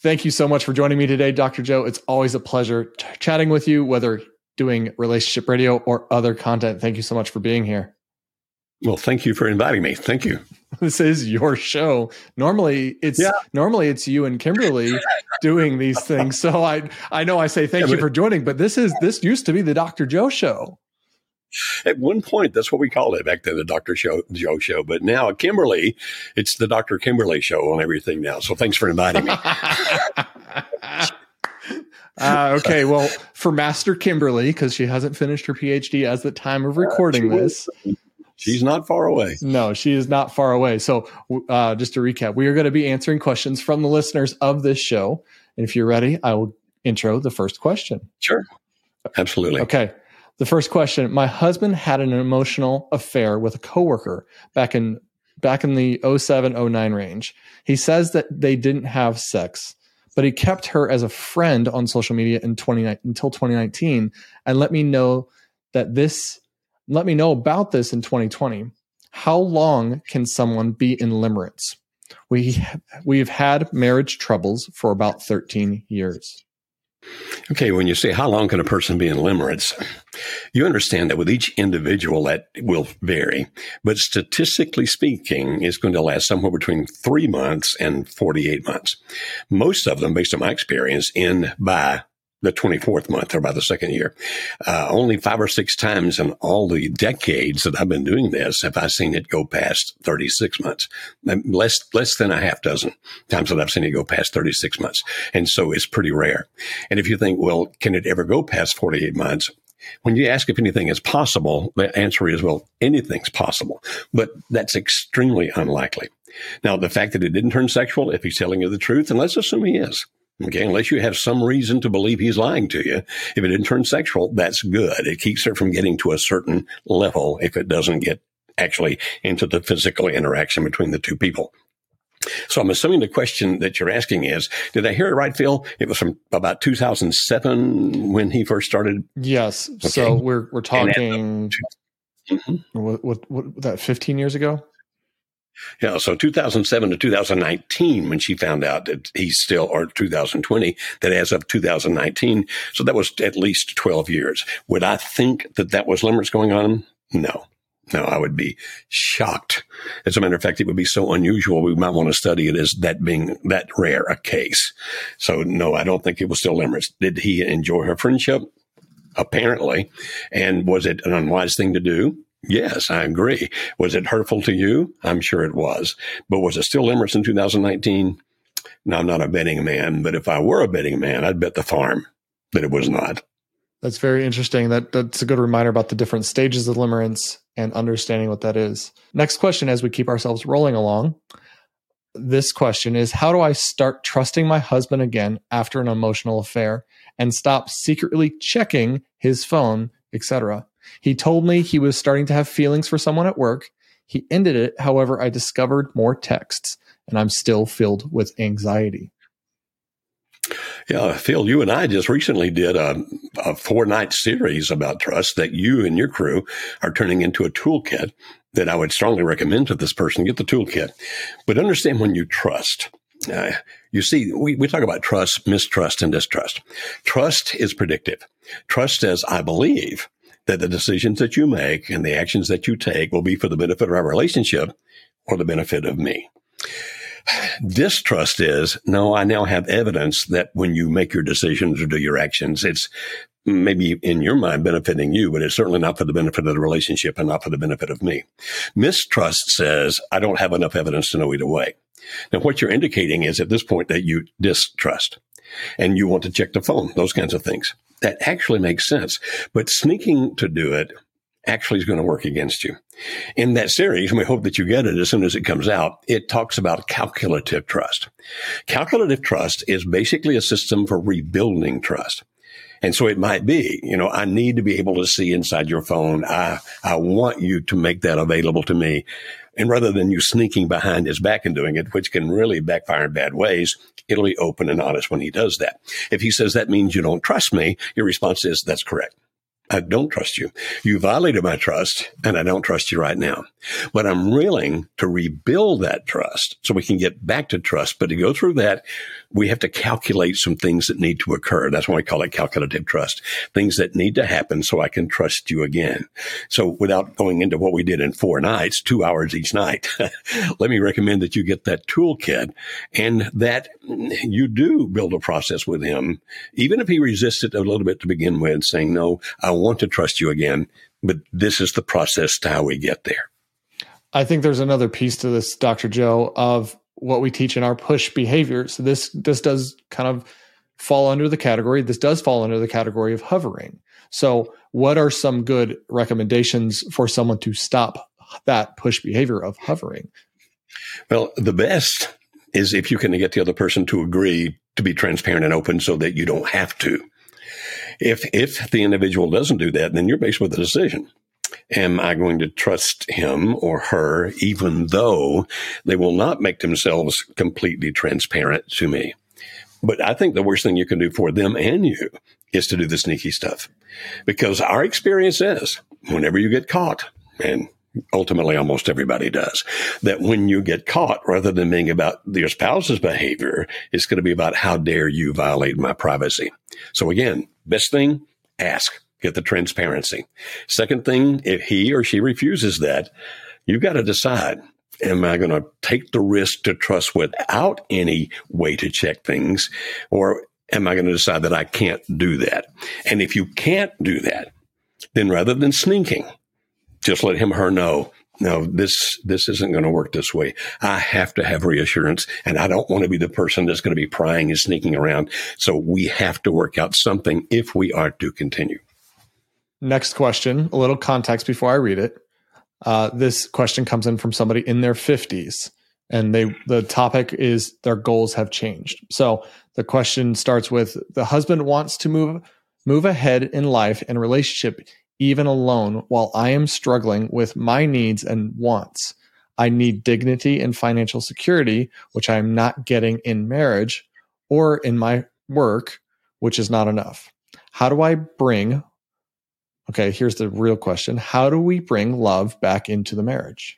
Thank you so much for joining me today, Dr. Joe. It's always a pleasure t- chatting with you, whether doing relationship radio or other content. Thank you so much for being here. Well, thank you for inviting me. Thank you. This is your show. Normally it's yeah. normally it's you and Kimberly doing these things. So I I know I say thank yeah, you for joining, but this is this used to be the Dr. Joe show. At one point, that's what we called it back then, the Dr. Show, Joe show. But now, Kimberly, it's the Dr. Kimberly show on everything now. So thanks for inviting me. Uh, okay, well, for Master Kimberly, because she hasn't finished her PhD as the time of recording uh, this. She's not far away. No, she is not far away. So, uh, just to recap, we are going to be answering questions from the listeners of this show. And if you're ready, I will intro the first question. Sure. Absolutely. Okay. The first question My husband had an emotional affair with a coworker back in back in the 07 09 range. He says that they didn't have sex but he kept her as a friend on social media in 20, until 2019 and let me know that this let me know about this in 2020 how long can someone be in limerence? We we've had marriage troubles for about 13 years Okay, when you say how long can a person be in limerence, you understand that with each individual that will vary, but statistically speaking, it's going to last somewhere between three months and 48 months. Most of them, based on my experience, end by the 24th month or by the second year. Uh, only five or six times in all the decades that I've been doing this have I seen it go past 36 months. Less, less than a half dozen times that I've seen it go past 36 months. And so it's pretty rare. And if you think, well, can it ever go past 48 months? When you ask if anything is possible, the answer is, well, anything's possible, but that's extremely unlikely. Now, the fact that it didn't turn sexual, if he's telling you the truth, and let's assume he is, Okay, unless you have some reason to believe he's lying to you. If it didn't turn sexual, that's good. It keeps it from getting to a certain level if it doesn't get actually into the physical interaction between the two people. So I'm assuming the question that you're asking is, did I hear it right, Phil? It was from about 2007 when he first started. Yes. Okay. So we're we're talking. Mm-hmm. What, what, what that 15 years ago? Yeah, so 2007 to 2019, when she found out that he's still, or 2020, that as of 2019, so that was at least 12 years. Would I think that that was limerence going on? No. No, I would be shocked. As a matter of fact, it would be so unusual. We might want to study it as that being that rare a case. So no, I don't think it was still limerence. Did he enjoy her friendship? Apparently. And was it an unwise thing to do? Yes, I agree. Was it hurtful to you? I'm sure it was. But was it still in 2019? Now, I'm not a betting man, but if I were a betting man, I'd bet the farm that it was not. That's very interesting. That that's a good reminder about the different stages of limerence and understanding what that is. Next question as we keep ourselves rolling along. This question is how do I start trusting my husband again after an emotional affair and stop secretly checking his phone, etc.? He told me he was starting to have feelings for someone at work. He ended it. However, I discovered more texts and I'm still filled with anxiety. Yeah, Phil, you and I just recently did a, a four night series about trust that you and your crew are turning into a toolkit that I would strongly recommend to this person. Get the toolkit. But understand when you trust, uh, you see, we, we talk about trust, mistrust, and distrust. Trust is predictive. Trust says, I believe that the decisions that you make and the actions that you take will be for the benefit of our relationship or the benefit of me. Distrust is, no, I now have evidence that when you make your decisions or do your actions, it's maybe in your mind benefiting you, but it's certainly not for the benefit of the relationship and not for the benefit of me. Mistrust says, I don't have enough evidence to know either way. Now, what you're indicating is at this point that you distrust and you want to check the phone, those kinds of things. That actually makes sense. But sneaking to do it actually is going to work against you. In that series, and we hope that you get it as soon as it comes out, it talks about calculative trust. Calculative trust is basically a system for rebuilding trust. And so it might be, you know, I need to be able to see inside your phone. I, I want you to make that available to me. And rather than you sneaking behind his back and doing it, which can really backfire in bad ways, it'll be open and honest when he does that. If he says that means you don't trust me, your response is that's correct. I don't trust you. You violated my trust and I don't trust you right now. But I'm willing to rebuild that trust so we can get back to trust. But to go through that, we have to calculate some things that need to occur. That's why we call it calculative trust. Things that need to happen so I can trust you again. So without going into what we did in four nights, two hours each night, let me recommend that you get that toolkit and that you do build a process with him, even if he resisted a little bit to begin with, saying, no, I want to trust you again, but this is the process to how we get there. I think there's another piece to this, Dr. Joe, of what we teach in our push behavior. So this this does kind of fall under the category. This does fall under the category of hovering. So what are some good recommendations for someone to stop that push behavior of hovering? Well, the best is if you can get the other person to agree to be transparent and open so that you don't have to. If if the individual doesn't do that, then you're faced with a decision. Am I going to trust him or her, even though they will not make themselves completely transparent to me? But I think the worst thing you can do for them and you is to do the sneaky stuff. Because our experience is whenever you get caught, and ultimately almost everybody does, that when you get caught, rather than being about your spouse's behavior, it's going to be about how dare you violate my privacy. So again, best thing, ask, get the transparency. Second thing, if he or she refuses that, you've got to decide. Am I going to take the risk to trust without any way to check things? Or am I going to decide that I can't do that? And if you can't do that, then rather than sneaking, just let him or her know no, this, this isn't going to work this way. I have to have reassurance and I don't want to be the person that's going to be prying and sneaking around. So we have to work out something if we are to continue. Next question, a little context before I read it. Uh, this question comes in from somebody in their 50s and they the topic is their goals have changed. So the question starts with the husband wants to move move ahead in life and relationship even alone, while I am struggling with my needs and wants. I need dignity and financial security, which I am not getting in marriage or in my work, which is not enough. How do I bring, okay, here's the real question How do we bring love back into the marriage?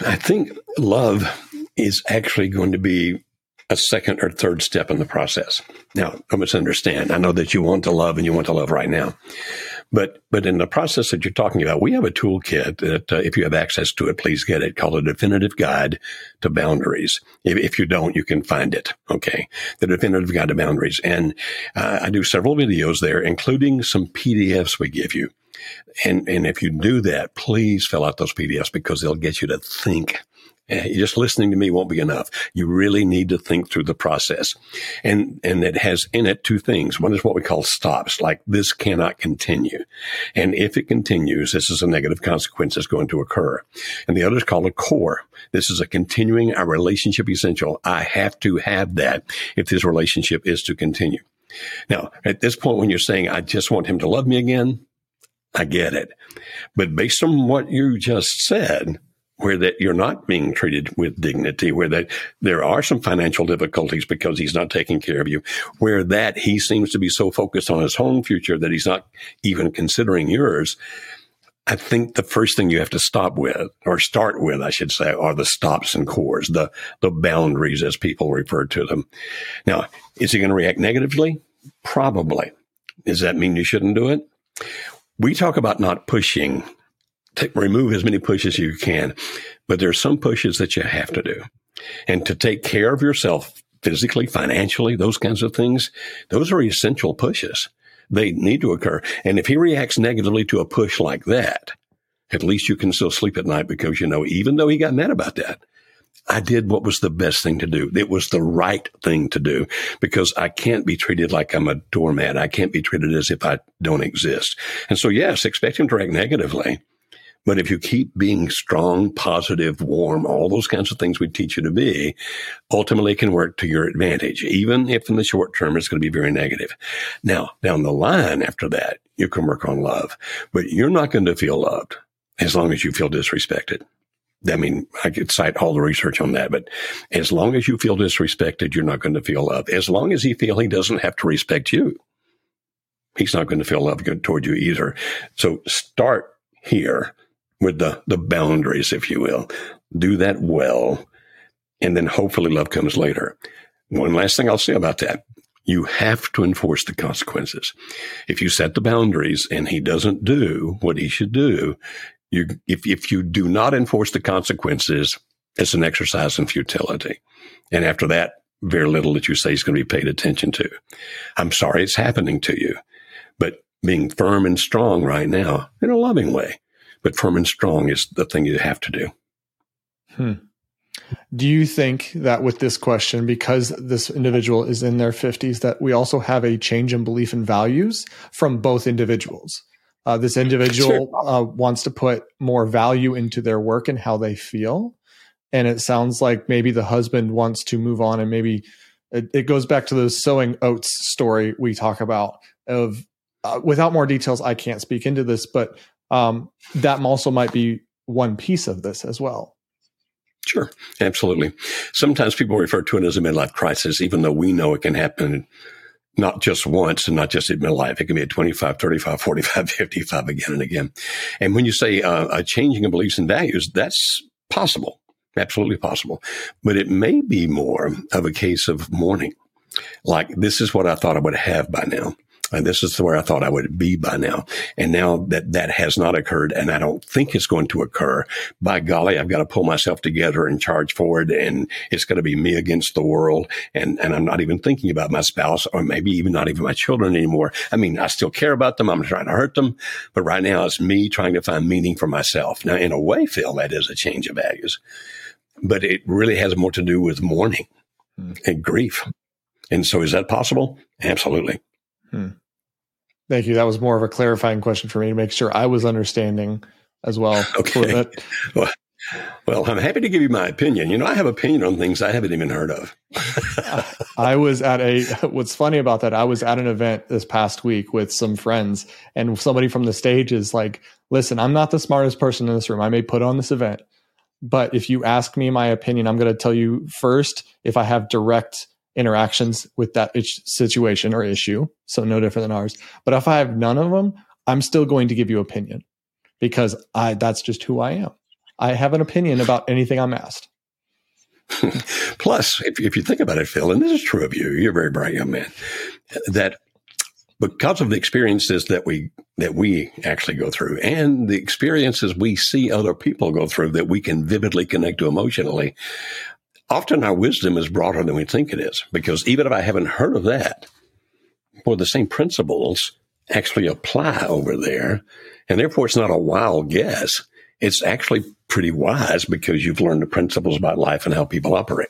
I think love is actually going to be a second or third step in the process. Now, I must understand. I know that you want to love and you want to love right now. But, but in the process that you're talking about, we have a toolkit that, uh, if you have access to it, please get it called a definitive guide to boundaries. If, if you don't, you can find it. Okay. The definitive guide to boundaries. And uh, I do several videos there, including some PDFs we give you. And, and if you do that, please fill out those PDFs because they'll get you to think Eh, just listening to me won't be enough. You really need to think through the process. And, and it has in it two things. One is what we call stops, like this cannot continue. And if it continues, this is a negative consequence that's going to occur. And the other is called a core. This is a continuing our relationship essential. I have to have that if this relationship is to continue. Now, at this point, when you're saying, I just want him to love me again, I get it. But based on what you just said, where that you're not being treated with dignity, where that there are some financial difficulties because he's not taking care of you, where that he seems to be so focused on his own future that he's not even considering yours. I think the first thing you have to stop with, or start with, I should say, are the stops and cores, the, the boundaries as people refer to them. Now, is he going to react negatively? Probably. Does that mean you shouldn't do it? We talk about not pushing t- remove as many pushes as you can. But there are some pushes that you have to do. And to take care of yourself physically, financially, those kinds of things, those are essential pushes. They need to occur. And if he reacts negatively to a push like that, at least you can still sleep at night because you know, even though he got mad about that, I did what was the best thing to do. It was the right thing to do because I can't be treated like I'm a doormat. I can't be treated as if I don't exist. And so, yes, expect him to react negatively, but if you keep being strong, positive, warm, all those kinds of things we teach you to be, ultimately can work to your advantage, even if in the short term it's going to be very negative. Now, down the line after that, you can work on love, but you're not going to feel loved as long as you feel disrespected. I mean, I could cite all the research on that, but as long as you feel disrespected, you're not going to feel love. As long as you feel he doesn't have to respect you, he's not going to feel love toward you either. So start here with the, the boundaries, if you will. Do that well. And then hopefully love comes later. One last thing I'll say about that. You have to enforce the consequences. If you set the boundaries and he doesn't do what he should do, you, if, if you do not enforce the consequences, it's an exercise in futility. And after that, very little that you say is going to be paid attention to. I'm sorry it's happening to you, but being firm and strong right now in a loving way, but firm and strong is the thing you have to do. Hmm. Do you think that with this question, because this individual is in their 50s, that we also have a change in belief and values from both individuals? Uh, this individual sure. uh, wants to put more value into their work and how they feel. And it sounds like maybe the husband wants to move on and maybe it, it goes back to the sowing oats story we talk about of uh, without more details, I can't speak into this, but um, that also might be one piece of this as well. Sure, absolutely. Sometimes people refer to it as a midlife crisis, even though we know it can happen not just once and not just at midlife. It can be at 25, 35, 45, 55 again and again. And when you say uh, a changing of beliefs and values, that's possible, absolutely possible. But it may be more of a case of mourning. Like, this is what I thought I would have by now. And this is where I thought I would be by now. And now that that has not occurred and I don't think it's going to occur, by golly, I've got to pull myself together and charge forward. And it's going to be me against the world. And, and I'm not even thinking about my spouse or maybe even not even my children anymore. I mean, I still care about them. I'm trying to hurt them. But right now it's me trying to find meaning for myself. Now, in a way, Phil, that is a change of values, but it really has more to do with mourning hmm. and grief. And so is that possible? Absolutely. Hmm. Thank you. That was more of a clarifying question for me to make sure I was understanding as well. Okay. Well, well, I'm happy to give you my opinion. You know, I have an opinion on things I haven't even heard of. I was at a, what's funny about that, I was at an event this past week with some friends, and somebody from the stage is like, listen, I'm not the smartest person in this room. I may put on this event, but if you ask me my opinion, I'm going to tell you first if I have direct interactions with that situation or issue. So no different than ours. But if I have none of them, I'm still going to give you opinion because I, that's just who I am. I have an opinion about anything I'm asked. Plus, if, if you think about it, Phil, and this is true of you, you're a very bright young man, that because of the experiences that we that we actually go through and the experiences we see other people go through that we can vividly connect to emotionally often our wisdom is broader than we think it is because even if I haven't heard of that, well, the same principles actually apply over there. And therefore, it's not a wild guess. It's actually pretty wise because you've learned the principles about life and how people operate.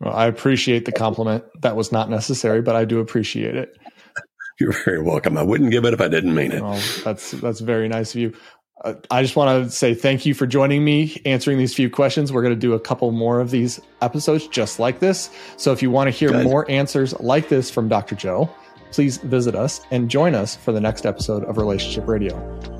Well, I appreciate the compliment. That was not necessary, but I do appreciate it. You're very welcome. I wouldn't give it if I didn't mean it. Well, that's that's very nice of you. Uh, I just want to say thank you for joining me, answering these few questions. We're going to do a couple more of these episodes just like this. So if you want to hear Good. more answers like this from Dr. Joe, please visit us and join us for the next episode of Relationship Radio.